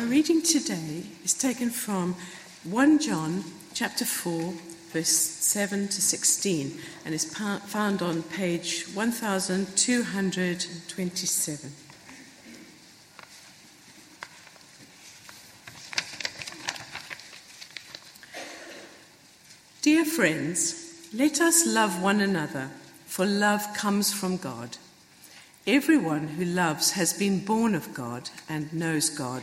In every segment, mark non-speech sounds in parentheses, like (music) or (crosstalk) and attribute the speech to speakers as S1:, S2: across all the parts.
S1: Our reading today is taken from 1 John chapter 4 verse 7 to 16 and is found on page 1227. Dear friends, let us love one another, for love comes from God. Everyone who loves has been born of God and knows God.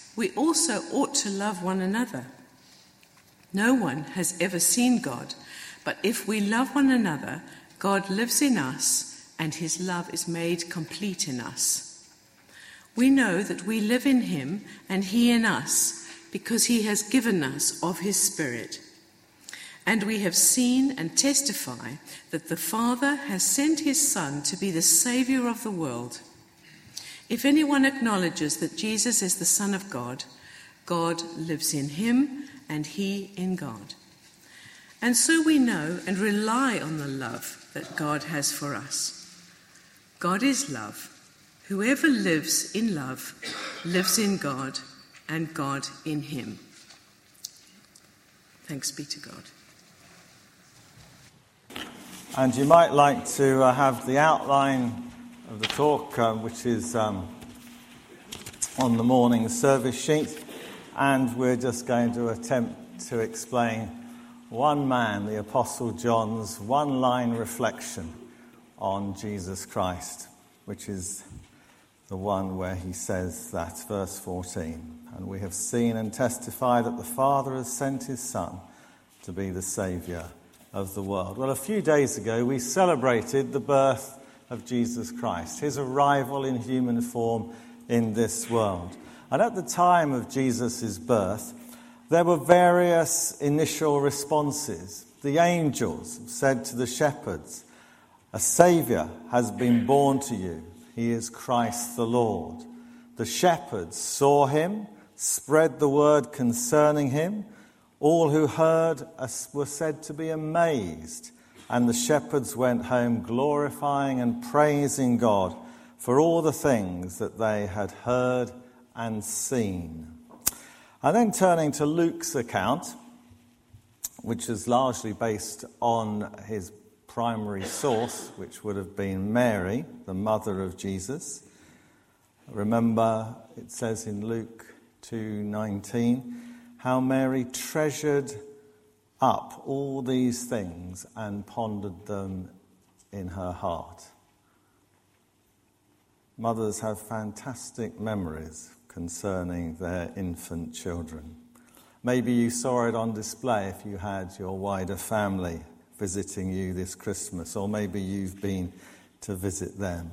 S1: we also ought to love one another. No one has ever seen God, but if we love one another, God lives in us and his love is made complete in us. We know that we live in him and he in us because he has given us of his Spirit. And we have seen and testify that the Father has sent his Son to be the Saviour of the world. If anyone acknowledges that Jesus is the Son of God, God lives in him and he in God. And so we know and rely on the love that God has for us. God is love. Whoever lives in love lives in God and God in him. Thanks be to God.
S2: And you might like to uh, have the outline of the talk, uh, which is um, on the morning service sheet, and we're just going to attempt to explain one man, the Apostle John's one line reflection on Jesus Christ, which is the one where he says that, verse 14. And we have seen and testified that the Father has sent his Son to be the Saviour of the world. Well, a few days ago, we celebrated the birth of Jesus Christ, his arrival in human form in this world. And at the time of Jesus' birth, there were various initial responses. The angels said to the shepherds, A Saviour has been born to you. He is Christ the Lord. The shepherds saw him, spread the word concerning him. All who heard were said to be amazed and the shepherds went home glorifying and praising God for all the things that they had heard and seen. And then turning to Luke's account, which is largely based on his primary source, which would have been Mary, the mother of Jesus. Remember, it says in Luke 2:19 how Mary treasured up all these things and pondered them in her heart. Mothers have fantastic memories concerning their infant children. Maybe you saw it on display if you had your wider family visiting you this Christmas, or maybe you've been to visit them.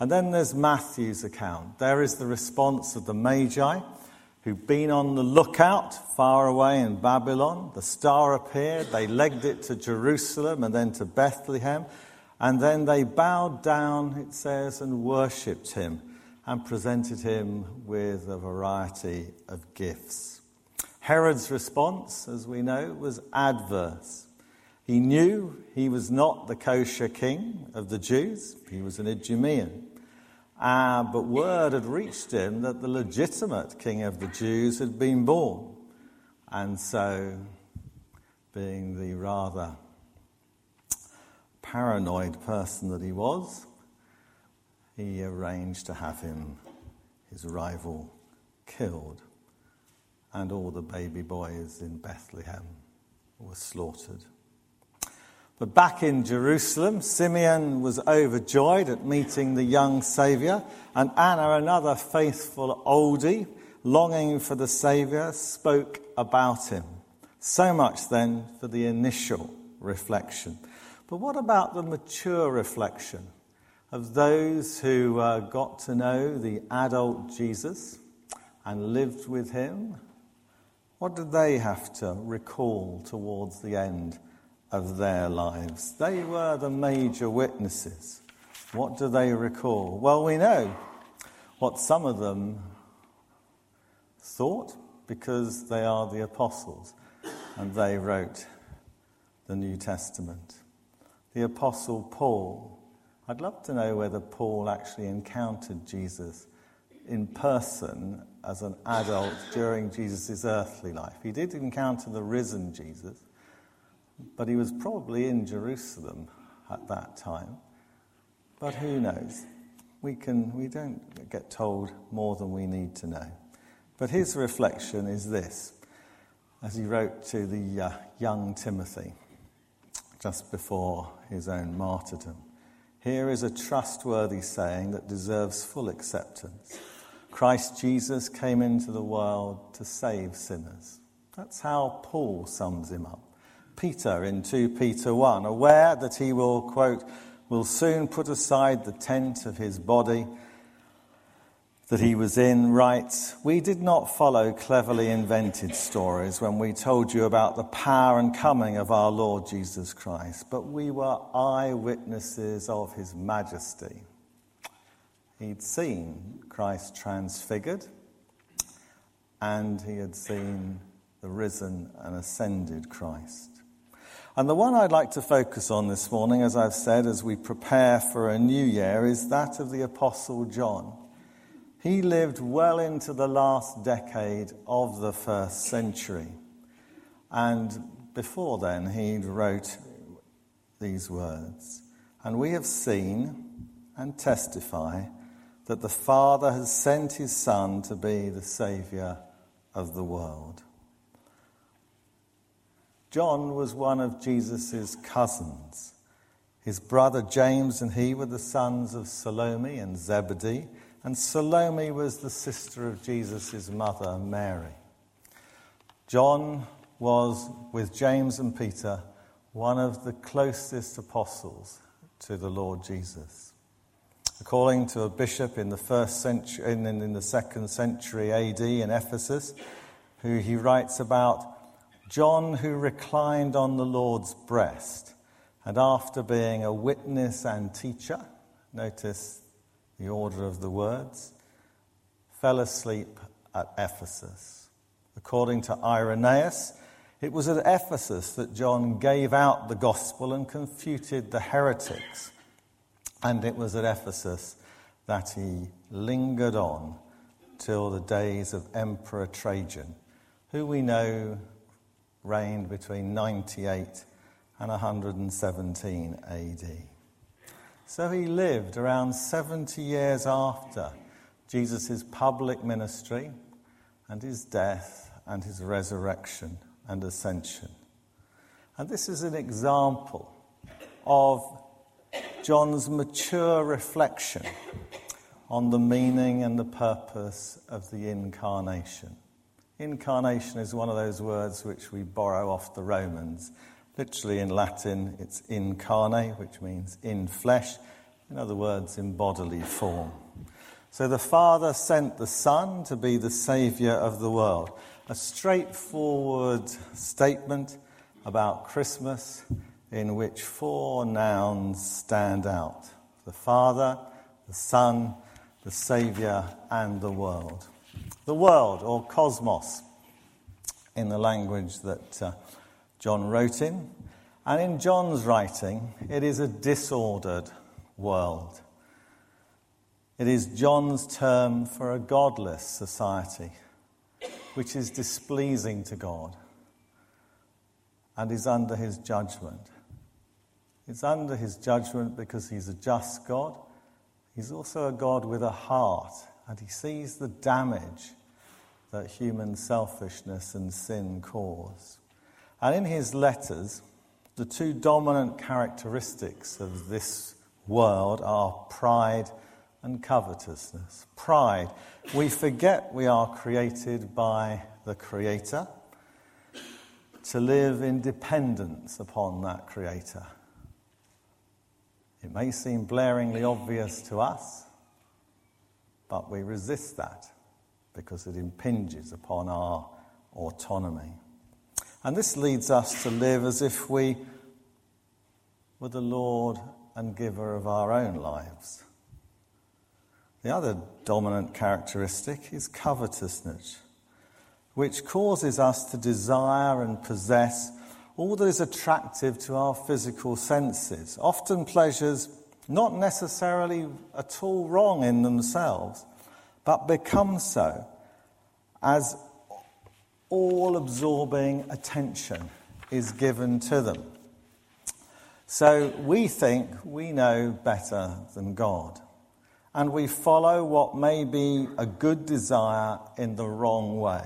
S2: And then there's Matthew's account. There is the response of the Magi who'd been on the lookout far away in Babylon. The star appeared, they legged it to Jerusalem and then to Bethlehem, and then they bowed down, it says, and worshipped him and presented him with a variety of gifts. Herod's response, as we know, was adverse. He knew he was not the kosher king of the Jews, he was an Idumean. Uh, but word had reached him that the legitimate king of the Jews had been born. And so, being the rather paranoid person that he was, he arranged to have him, his rival, killed. And all the baby boys in Bethlehem were slaughtered. But back in Jerusalem, Simeon was overjoyed at meeting the young Saviour, and Anna, another faithful oldie, longing for the Saviour, spoke about him. So much then for the initial reflection. But what about the mature reflection of those who uh, got to know the adult Jesus and lived with him, what did they have to recall towards the end of their lives? They were the major witnesses. What do they recall? Well, we know what some of them thought because they are the apostles and they wrote the New Testament. The apostle Paul, I'd love to know whether Paul actually encountered Jesus in person as an adult during Jesus' earthly life. He did encounter the risen Jesus, but he was probably in Jerusalem at that time. But who knows? We, can, we don't get told more than we need to know. But his reflection is this, as he wrote to the uh, young Timothy just before his own martyrdom. Here is a trustworthy saying that deserves full acceptance. Christ Jesus came into the world to save sinners. That's how Paul sums him up. Peter in 2 Peter 1, aware that he will, quote, will soon put aside the tent of his body that he was in, writes, We did not follow cleverly invented stories when we told you about the power and coming of our Lord Jesus Christ, but we were eyewitnesses of his majesty. He'd seen Christ transfigured, and he had seen the risen and ascended Christ. And the one I'd like to focus on this morning, as I've said, as we prepare for a new year, is that of the Apostle John. He lived well into the last decade of the first century. And before then, he wrote these words And we have seen and testify that the Father has sent his Son to be the Saviour of the world. John was one of Jesus' cousins. His brother James and he were the sons of Salome and Zebedee, and Salome was the sister of Jesus' mother, Mary. John was, with James and Peter, one of the closest apostles to the Lord Jesus according to a bishop in the first century, in, in the second century AD in Ephesus, who he writes about John, who reclined on the Lord's breast, and after being a witness and teacher, notice the order of the words, fell asleep at Ephesus. According to Irenaeus, it was at Ephesus that John gave out the gospel and confuted the heretics and it was at Ephesus that he lingered on till the days of Emperor Trajan, who we know reigned between 98 and 117 AD. So he lived around 70 years after Jesus' public ministry and his death and his resurrection and ascension. And this is an example of John's mature reflection on the meaning and the purpose of the incarnation. Incarnation is one of those words which we borrow off the Romans. Literally in Latin, it's incarnate, which means in flesh. In other words, in bodily form. So the Father sent the Son to be the Saviour of the world. A straightforward statement about Christmas in which four nouns stand out the Father, the Son, the Saviour, and the world. The world, or cosmos, in the language that uh, John wrote in. And in John's writing, it is a disordered world. It is John's term for a godless society, which is displeasing to God and is under his judgment. It's under his judgment because he's a just God. He's also a God with a heart, and he sees the damage that human selfishness and sin cause. And in his letters, the two dominant characteristics of this world are pride and covetousness. Pride. We forget we are created by the Creator to live in dependence upon that Creator. It may seem blaringly obvious to us, but we resist that. because it impinges upon our autonomy. And this leads us to live as if we were the Lord and giver of our own lives. The other dominant characteristic is covetousness, which causes us to desire and possess all that is attractive to our physical senses, often pleasures not necessarily at all wrong in themselves, but become so as all absorbing attention is given to them. So we think we know better than God, and we follow what may be a good desire in the wrong way.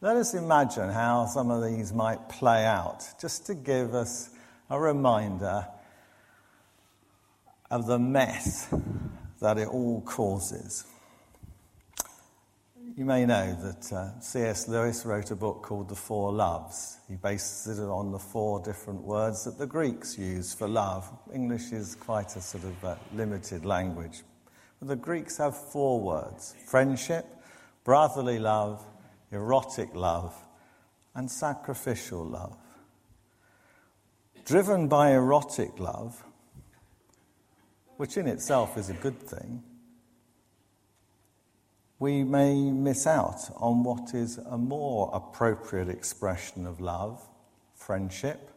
S2: Let us imagine how some of these might play out, just to give us a reminder of the mess that it all causes. You may know that uh, C.S. Lewis wrote a book called The Four Loves. He bases it on the four different words that the Greeks use for love. English is quite a sort of uh, limited language. But the Greeks have four words friendship, brotherly love, erotic love, and sacrificial love. Driven by erotic love, which in itself is a good thing, we may miss out on what is a more appropriate expression of love, friendship,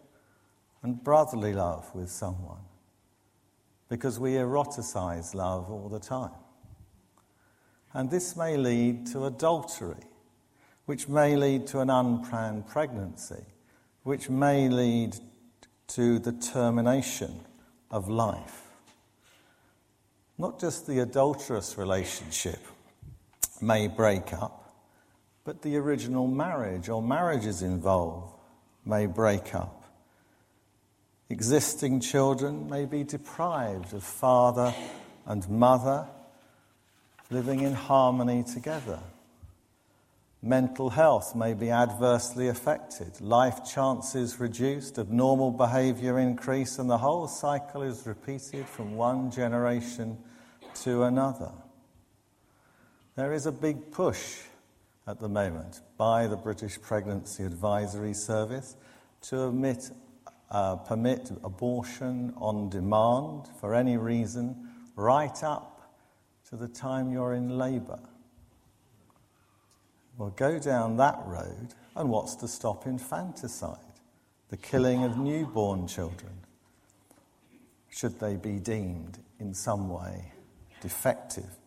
S2: and brotherly love with someone. Because we eroticize love all the time. And this may lead to adultery, which may lead to an unplanned pregnancy, which may lead to the termination of life. Not just the adulterous relationship may break up, but the original marriage or marriages involved may break up. Existing children may be deprived of father and mother living in harmony together. Mental health may be adversely affected, life chances reduced, abnormal behavior increase, and the whole cycle is repeated from one generation to another. There is a big push at the moment by the British Pregnancy Advisory Service to admit, uh, permit abortion on demand for any reason right up to the time you're in labour. Well, go down that road, and what's to stop infanticide, the killing of newborn children? Should they be deemed in some way defective?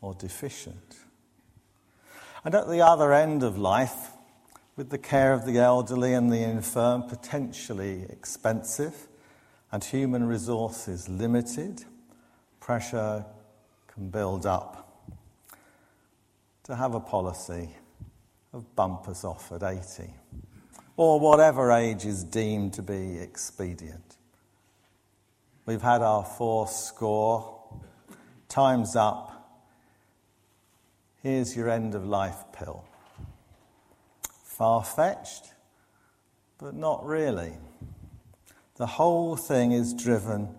S2: or deficient. And at the other end of life, with the care of the elderly and the infirm potentially expensive and human resources limited, pressure can build up to have a policy of bumpers off at 80 or whatever age is deemed to be expedient. We've had our four score, time's up, Here's your end of life pill. Far fetched, but not really. The whole thing is driven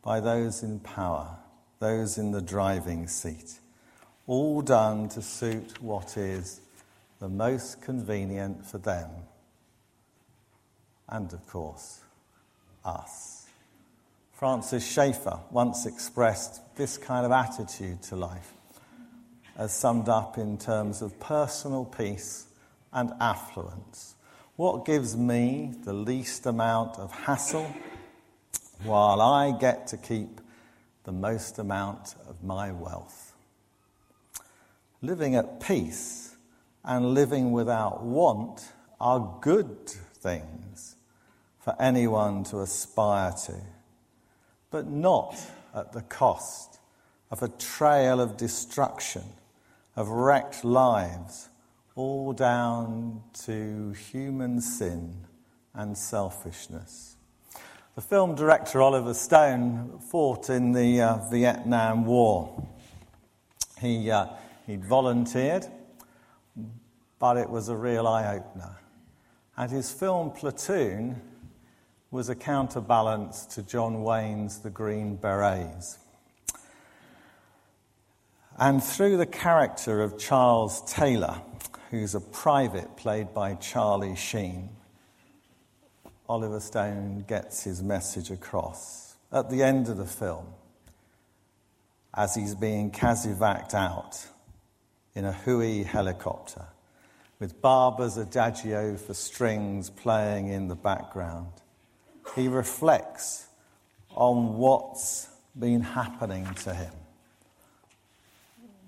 S2: by those in power, those in the driving seat, all done to suit what is the most convenient for them. And of course, us. Francis Schaeffer once expressed this kind of attitude to life as summed up in terms of personal peace and affluence. What gives me the least amount of hassle while I get to keep the most amount of my wealth? Living at peace and living without want are good things for anyone to aspire to, but not at the cost of a trail of destruction of wrecked lives, all down to human sin and selfishness. The film director Oliver Stone fought in the uh, Vietnam War. He, uh, he'd volunteered, but it was a real eye opener. And his film Platoon was a counterbalance to John Wayne's The Green Berets. And through the character of Charles Taylor, who's a private played by Charlie Sheen, Oliver Stone gets his message across. At the end of the film, as he's being casevaced out in a Huey helicopter, with Barber's Adagio for strings playing in the background, he reflects on what's been happening to him.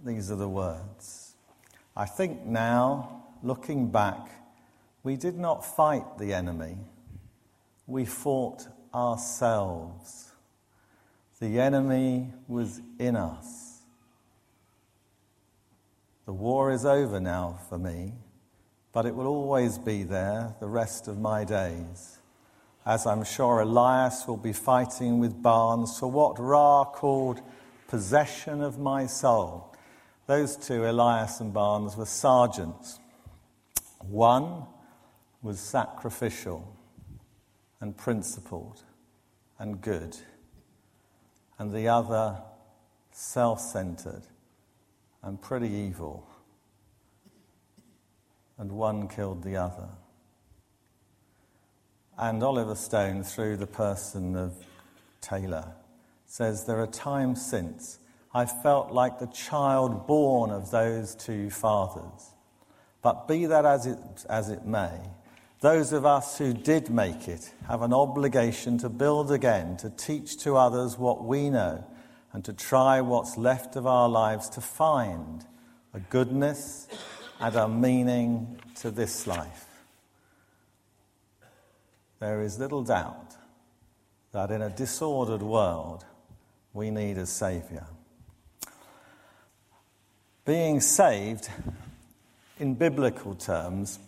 S2: These are the words. I think now, looking back, we did not fight the enemy, we fought ourselves. The enemy was in us. The war is over now for me, but it will always be there the rest of my days. As I'm sure Elias will be fighting with Barnes for what Rhah called possession of my soul. Those two, Elias and Barnes, were sergeants. One was sacrificial and principled and good, and the other self centered and pretty evil. And one killed the other. And Oliver Stone, through the person of Taylor, says there are times since I felt like the child born of those two fathers. But be that as it, as it may, those of us who did make it have an obligation to build again, to teach to others what we know, and to try what's left of our lives to find a goodness and a meaning to this life. There is little doubt that in a disordered world, we need a Saviour. Being saved, in biblical terms,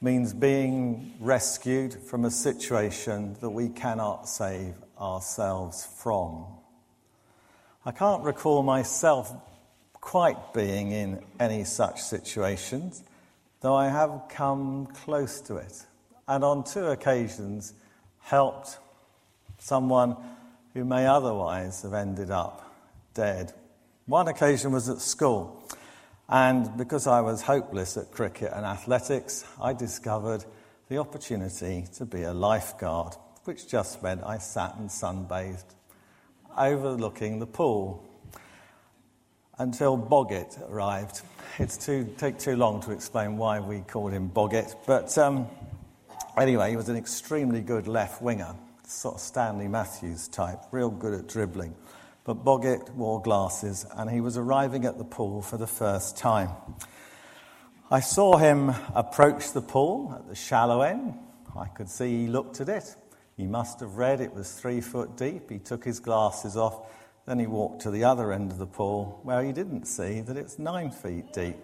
S2: means being rescued from a situation that we cannot save ourselves from. I can't recall myself quite being in any such situations, though I have come close to it, and on two occasions helped someone who may otherwise have ended up dead. One occasion was at school. And because I was hopeless at cricket and athletics, I discovered the opportunity to be a lifeguard, which just meant I sat and sunbathed overlooking the pool until Boggett arrived. It's too take too long to explain why we called him Boggett, but um, anyway, he was an extremely good left winger, sort of Stanley Matthews type, real good at dribbling. But Boggett wore glasses and he was arriving at the pool for the first time. I saw him approach the pool at the shallow end. I could see he looked at it. He must have read it was three foot deep. He took his glasses off. Then he walked to the other end of the pool where he didn't see that it's nine feet deep.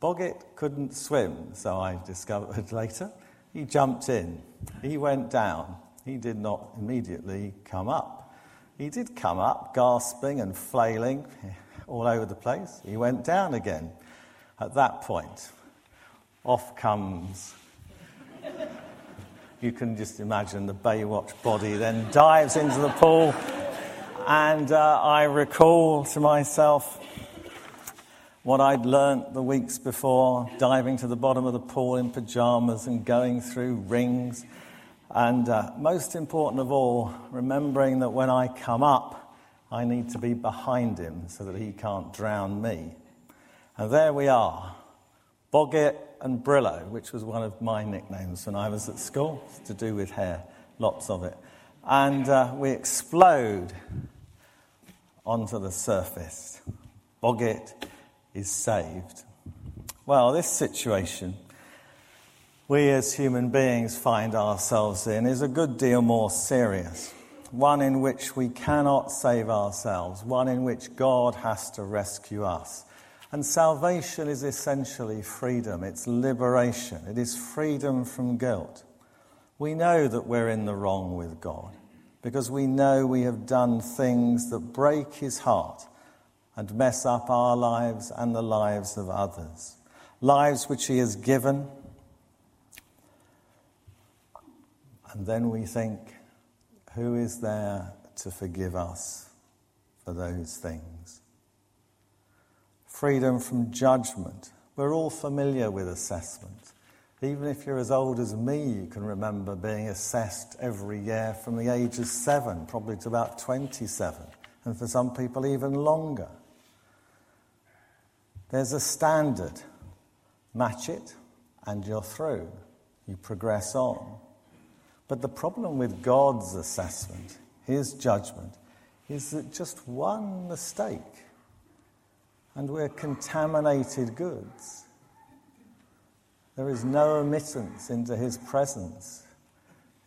S2: Boggett couldn't swim, so I discovered (laughs) later. He jumped in. He went down. He did not immediately come up. He did come up, gasping and flailing (laughs) all over the place. He went down again. At that point, off comes. you can just imagine the Baywatch body then dives into the pool. And uh, I recall to myself what I'd learnt the weeks before, diving to the bottom of the pool in pajamas and going through rings and uh, most important of all, remembering that when I come up, I need to be behind him so that he can't drown me. And there we are, Boggett and Brillo, which was one of my nicknames when I was at school, to do with hair, lots of it. And uh, we explode onto the surface. Boggett is saved. Well, this situation we as human beings find ourselves in is a good deal more serious. One in which we cannot save ourselves, one in which God has to rescue us. And salvation is essentially freedom, it's liberation, it is freedom from guilt. We know that we're in the wrong with God because we know we have done things that break his heart and mess up our lives and the lives of others. Lives which he has given And then we think, who is there to forgive us for those things? freedom from judgment. We're all familiar with assessment. Even if you're as old as me, you can remember being assessed every year from the age of seven, probably to about 27, and for some people, even longer. There's a standard. Match it, and you're through. You progress on. But the problem with God's assessment, His judgment, is that just one mistake and we're contaminated goods. There is no admittance into His presence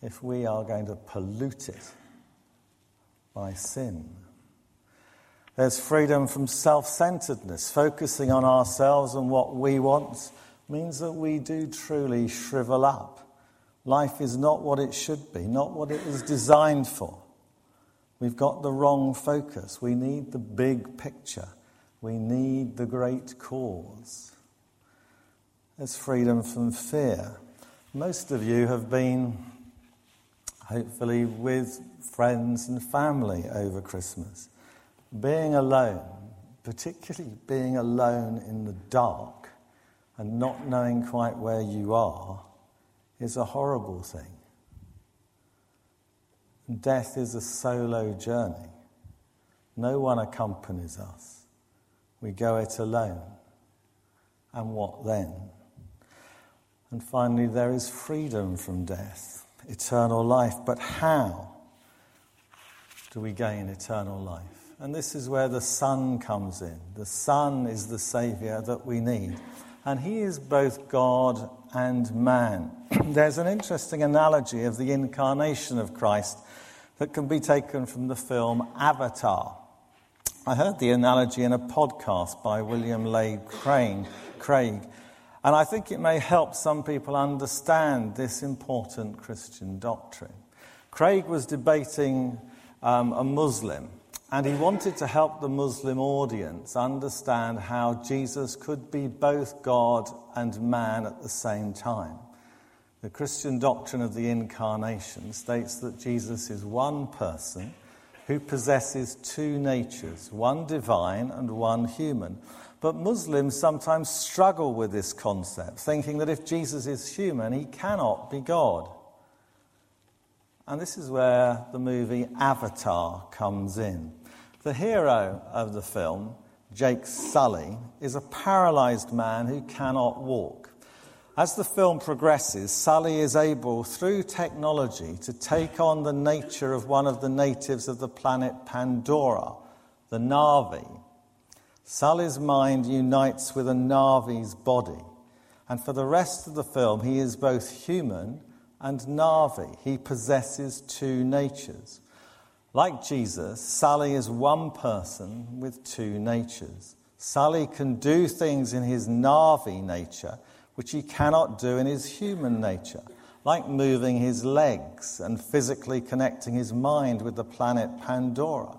S2: if we are going to pollute it by sin. There's freedom from self centeredness. Focusing on ourselves and what we want means that we do truly shrivel up. Life is not what it should be, not what it was designed for. We've got the wrong focus. We need the big picture. We need the great cause. There's freedom from fear. Most of you have been, hopefully, with friends and family over Christmas. Being alone, particularly being alone in the dark and not knowing quite where you are, is a horrible thing. Death is a solo journey. No one accompanies us. We go it alone. And what then? And finally, there is freedom from death, eternal life. But how do we gain eternal life? And this is where the Son comes in. The Son is the Saviour that we need. And He is both God and man. (clears throat) There's an interesting analogy of the incarnation of Christ that can be taken from the film Avatar. I heard the analogy in a podcast by William Lane Craig, and I think it may help some people understand this important Christian doctrine. Craig was debating um, a Muslim, and he wanted to help the Muslim audience understand how Jesus could be both God and man at the same time. The Christian doctrine of the incarnation states that Jesus is one person who possesses two natures, one divine and one human. But Muslims sometimes struggle with this concept, thinking that if Jesus is human, he cannot be God. And this is where the movie Avatar comes in. The hero of the film, Jake Sully, is a paralyzed man who cannot walk. As the film progresses, Sully is able, through technology, to take on the nature of one of the natives of the planet Pandora, the Na'vi. Sully's mind unites with a Na'vi's body, and for the rest of the film, he is both human and Na'vi. He possesses two natures. Like Jesus, Sully is one person with two natures. Sully can do things in his Na'vi nature which he cannot do in his human nature, like moving his legs and physically connecting his mind with the planet Pandora.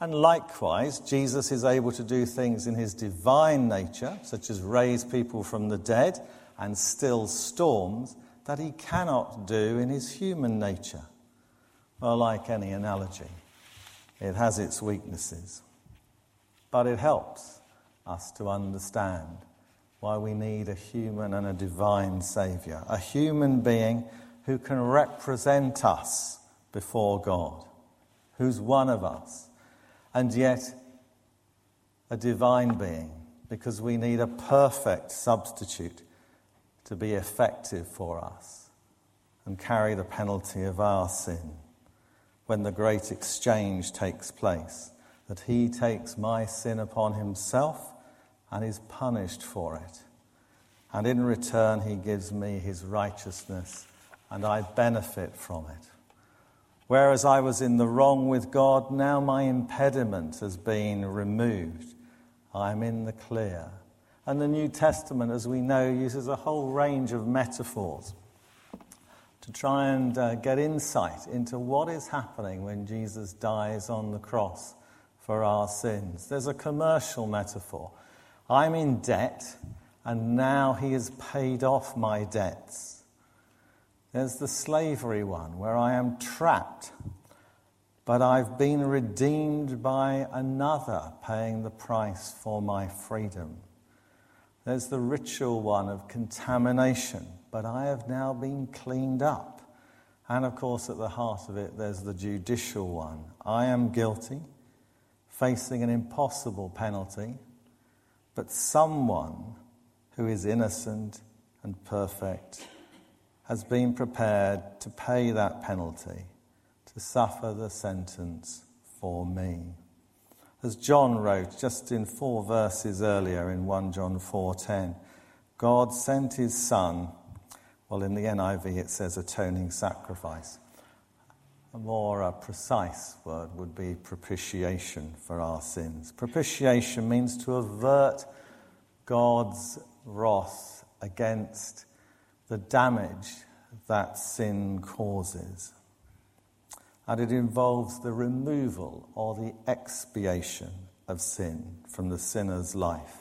S2: And likewise, Jesus is able to do things in his divine nature, such as raise people from the dead and still storms, that he cannot do in his human nature. Well, like any analogy, it has its weaknesses. But it helps us to understand why we need a human and a divine Saviour, a human being who can represent us before God, who's one of us, and yet a divine being, because we need a perfect substitute to be effective for us and carry the penalty of our sin when the great exchange takes place, that he takes my sin upon himself and is punished for it. And in return, he gives me his righteousness, and I benefit from it. Whereas I was in the wrong with God, now my impediment has been removed. I'm in the clear. And the New Testament, as we know, uses a whole range of metaphors to try and uh, get insight into what is happening when Jesus dies on the cross for our sins. There's a commercial metaphor. I'm in debt, and now he has paid off my debts. There's the slavery one, where I am trapped but I've been redeemed by another paying the price for my freedom. There's the ritual one of contamination, but I have now been cleaned up. And of course, at the heart of it, there's the judicial one. I am guilty, facing an impossible penalty, but someone who is innocent and perfect has been prepared to pay that penalty, to suffer the sentence for me. As John wrote just in four verses earlier in 1 John 4:10, God sent his son, well in the NIV it says atoning sacrifice. A more uh, precise word would be propitiation for our sins. Propitiation means to avert God's wrath against the damage that sin causes. And it involves the removal or the expiation of sin from the sinner's life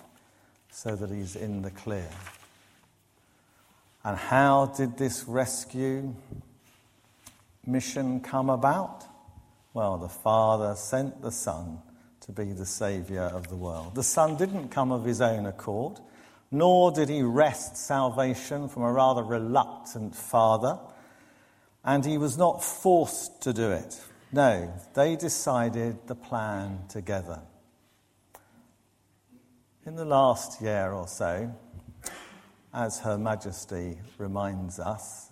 S2: so that he's in the clear. And how did this rescue mission come about? Well, the Father sent the Son to be the Saviour of the world. The Son didn't come of his own accord nor did he wrest salvation from a rather reluctant father, and he was not forced to do it. No, they decided the plan together. In the last year or so, as Her Majesty reminds us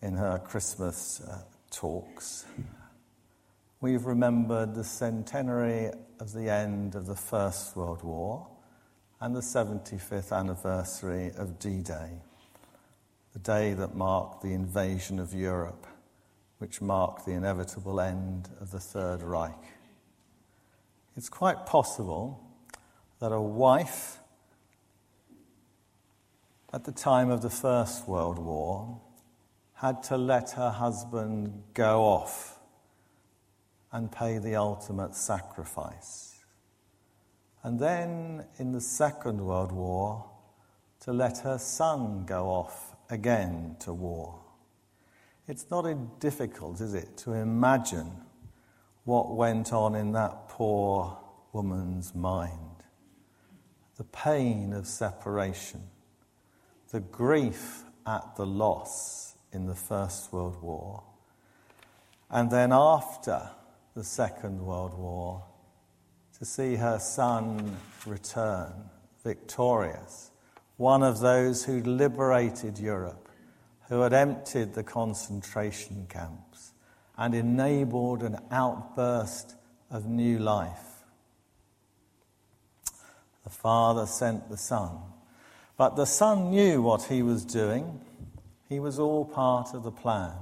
S2: in her Christmas uh, talks, we've remembered the centenary of the end of the First World War and the 75th anniversary of D Day, the day that marked the invasion of Europe, which marked the inevitable end of the Third Reich. It's quite possible that a wife at the time of the First World War had to let her husband go off and pay the ultimate sacrifice and then in the Second World War to let her son go off again to war. It's not difficult, is it, to imagine what went on in that poor woman's mind. The pain of separation, the grief at the loss in the First World War, and then after the Second World War, to see her son return victorious, one of those who liberated Europe, who had emptied the concentration camps and enabled an outburst of new life. The Father sent the Son, but the Son knew what he was doing. He was all part of the plan.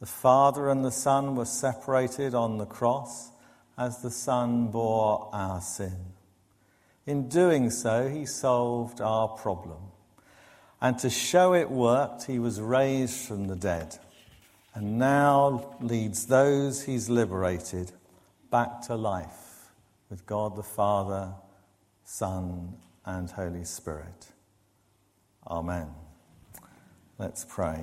S2: The Father and the Son were separated on the cross as the Son bore our sin. In doing so, he solved our problem. And to show it worked, he was raised from the dead and now leads those he's liberated back to life with God the Father, Son, and Holy Spirit. Amen. Let's pray.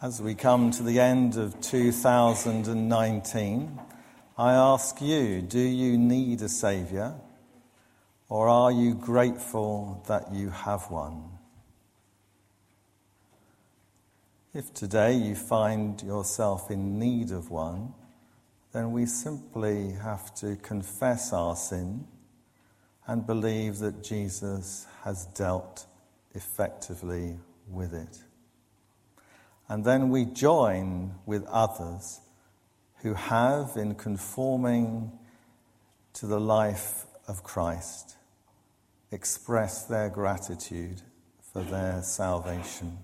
S2: As we come to the end of 2019, I ask you do you need a Saviour, or are you grateful that you have one? If today you find yourself in need of one, then we simply have to confess our sin and believe that Jesus has dealt effectively with it. And then we join with others who have, in conforming to the life of Christ, expressed their gratitude for their salvation.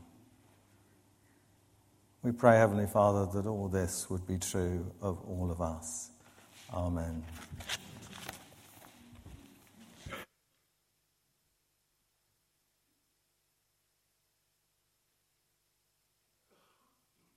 S2: We pray, Heavenly Father, that all this would be true of all of us. Amen.